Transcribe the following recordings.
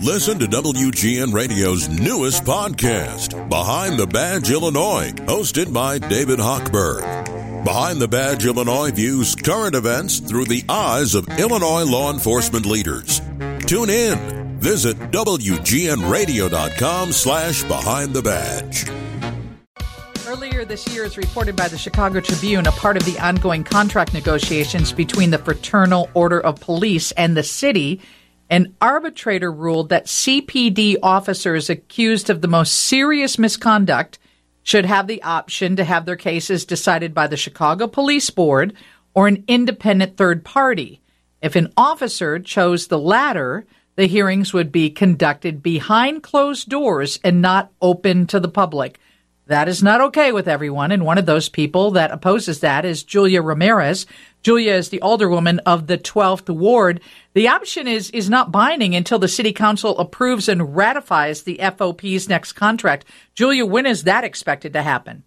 Listen to WGN Radio's newest podcast, Behind the Badge Illinois, hosted by David Hochberg. Behind the Badge Illinois views current events through the eyes of Illinois law enforcement leaders. Tune in. Visit WGNRadio.com slash Behind the Badge. Earlier this year, as reported by the Chicago Tribune, a part of the ongoing contract negotiations between the Fraternal Order of Police and the city, an arbitrator ruled that CPD officers accused of the most serious misconduct should have the option to have their cases decided by the Chicago Police Board or an independent third party. If an officer chose the latter, the hearings would be conducted behind closed doors and not open to the public. That is not okay with everyone, and one of those people that opposes that is Julia Ramirez. Julia is the alderwoman of the 12th ward. The option is is not binding until the city council approves and ratifies the FOP's next contract. Julia, when is that expected to happen?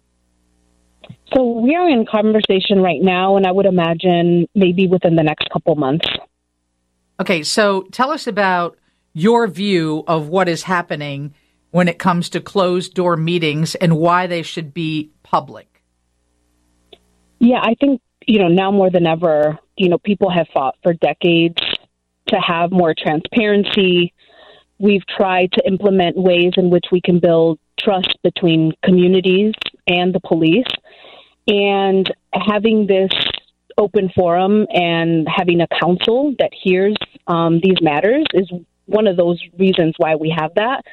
So we are in conversation right now, and I would imagine maybe within the next couple months. Okay, so tell us about your view of what is happening when it comes to closed door meetings and why they should be public? Yeah, I think, you know, now more than ever, you know, people have fought for decades to have more transparency. We've tried to implement ways in which we can build trust between communities and the police. And having this open forum and having a council that hears um, these matters is one of those reasons why we have that.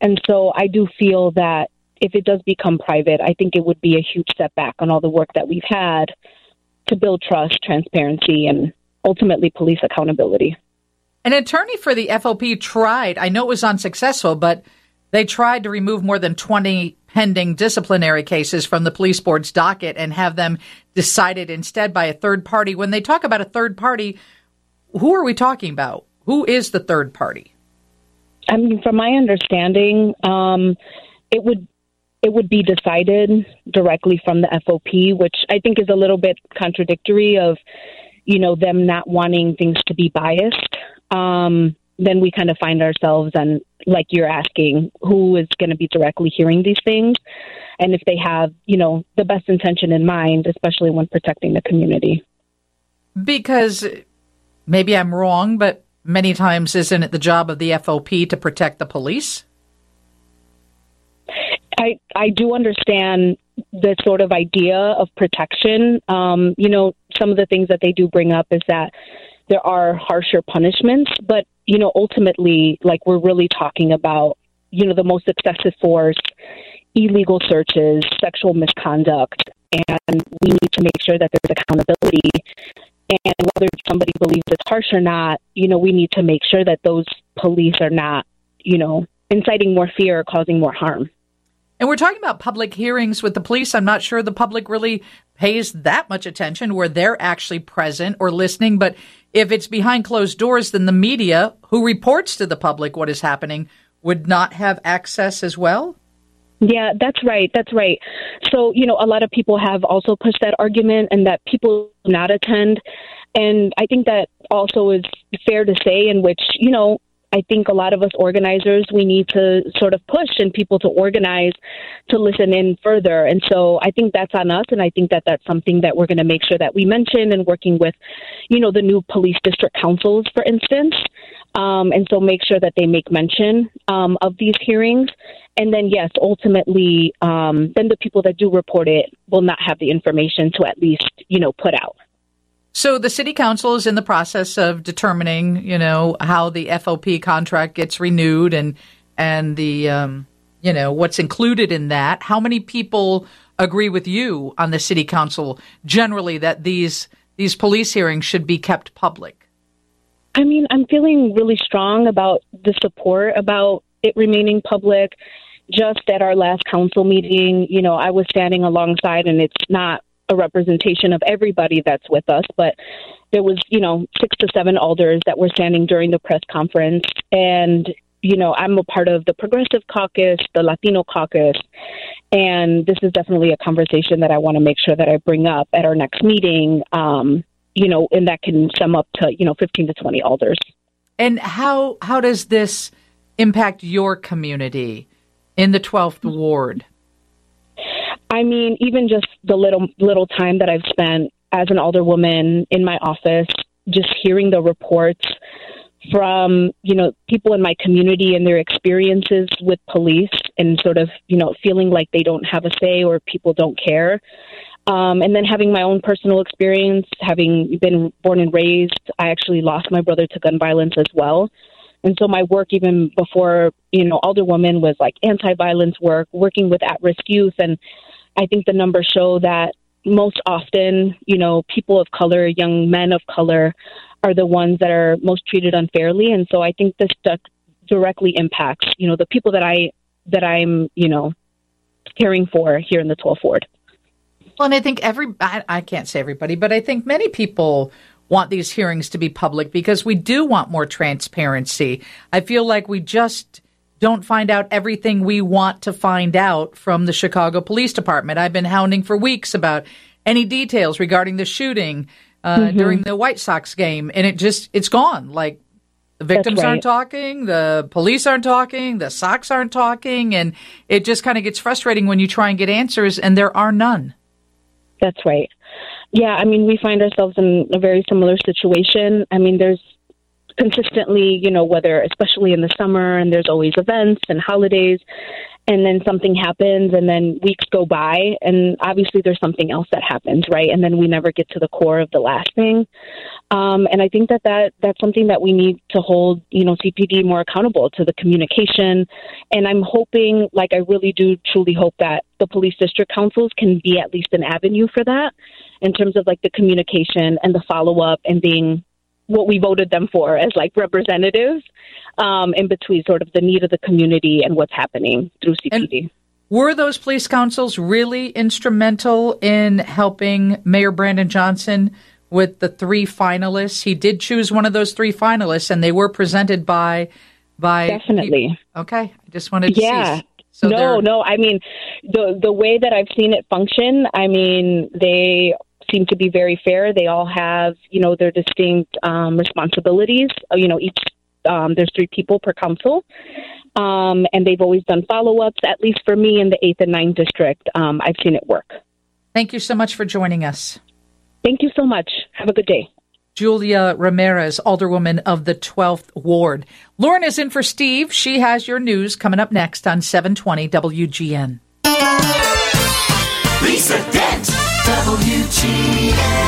And so I do feel that if it does become private, I think it would be a huge setback on all the work that we've had to build trust, transparency, and ultimately police accountability. An attorney for the FOP tried, I know it was unsuccessful, but they tried to remove more than 20 pending disciplinary cases from the police board's docket and have them decided instead by a third party. When they talk about a third party, who are we talking about? Who is the third party? I mean, from my understanding, um, it would it would be decided directly from the FOP, which I think is a little bit contradictory of, you know, them not wanting things to be biased. Um, then we kind of find ourselves and like you're asking, who is going to be directly hearing these things, and if they have, you know, the best intention in mind, especially when protecting the community. Because maybe I'm wrong, but many times isn't it the job of the FOP to protect the police? I I do understand the sort of idea of protection. Um, you know, some of the things that they do bring up is that there are harsher punishments, but you know, ultimately, like we're really talking about, you know, the most excessive force, illegal searches, sexual misconduct, and we need to make sure that there's accountability and whether somebody believes it's harsh or not, you know, we need to make sure that those police are not, you know, inciting more fear or causing more harm. And we're talking about public hearings with the police. I'm not sure the public really pays that much attention where they're actually present or listening. But if it's behind closed doors, then the media, who reports to the public what is happening, would not have access as well? Yeah, that's right. That's right. So, you know, a lot of people have also pushed that argument and that people not attend. And I think that also is fair to say, in which, you know, I think a lot of us organizers, we need to sort of push and people to organize to listen in further. And so I think that's on us. And I think that that's something that we're going to make sure that we mention and working with, you know, the new police district councils, for instance. Um, and so make sure that they make mention um, of these hearings. And then, yes, ultimately, um, then the people that do report it will not have the information to at least, you know, put out. So the city council is in the process of determining, you know, how the FOP contract gets renewed and and the um, you know what's included in that. How many people agree with you on the city council generally that these these police hearings should be kept public? I mean, I'm feeling really strong about the support about it remaining public. Just at our last council meeting, you know, I was standing alongside, and it's not a representation of everybody that's with us, but there was, you know, six to seven alders that were standing during the press conference. And, you know, I'm a part of the Progressive Caucus, the Latino Caucus, and this is definitely a conversation that I want to make sure that I bring up at our next meeting, um, you know, and that can sum up to, you know, 15 to 20 alders. And how how does this impact your community in the 12th ward? I mean, even just the little little time that I've spent as an alderwoman in my office, just hearing the reports from you know people in my community and their experiences with police and sort of you know feeling like they don't have a say or people don't care. Um, and then having my own personal experience having been born and raised i actually lost my brother to gun violence as well. And so my work even before you know older alderwoman was like anti-violence work working with at-risk youth and i think the numbers show that most often you know people of color young men of color are the ones that are most treated unfairly. And so I think this directly impacts, you know, the people that I that I'm, you know, caring for here in the 12th ward. Well, and I think every I, I can't say everybody, but I think many people want these hearings to be public because we do want more transparency. I feel like we just don't find out everything we want to find out from the Chicago Police Department. I've been hounding for weeks about any details regarding the shooting uh, mm-hmm. during the White Sox game, and it just it's gone. Like the victims right. aren't talking, the police aren't talking, the Sox aren't talking, and it just kind of gets frustrating when you try and get answers and there are none. That's right. Yeah, I mean, we find ourselves in a very similar situation. I mean, there's consistently, you know, whether especially in the summer and there's always events and holidays, and then something happens and then weeks go by and obviously there's something else that happens right? And then we never get to the core of the last thing. Um, and i think that, that that's something that we need to hold you know cpd more accountable to the communication. And i'm hoping like i really do truly hope that the police district councils can be at least an avenue for that in terms of like the communication and the follow-up and being what we voted them for as like representatives um, in between sort of the need of the community and what's happening through CPD. And were those police councils really instrumental in helping Mayor Brandon Johnson with the three finalists? He did choose one of those three finalists, and they were presented by by definitely. People. Okay, I just wanted to yeah. See. So no, no. I mean, the the way that I've seen it function, I mean, they seem to be very fair. They all have, you know, their distinct um, responsibilities. Uh, you know, each um, there's three people per council, um, and they've always done follow ups. At least for me in the eighth and ninth district, um, I've seen it work. Thank you so much for joining us. Thank you so much. Have a good day. Julia Ramirez, Alderwoman of the 12th Ward. Lauren is in for Steve. She has your news coming up next on 720 WGN. Lisa Dent, WGN.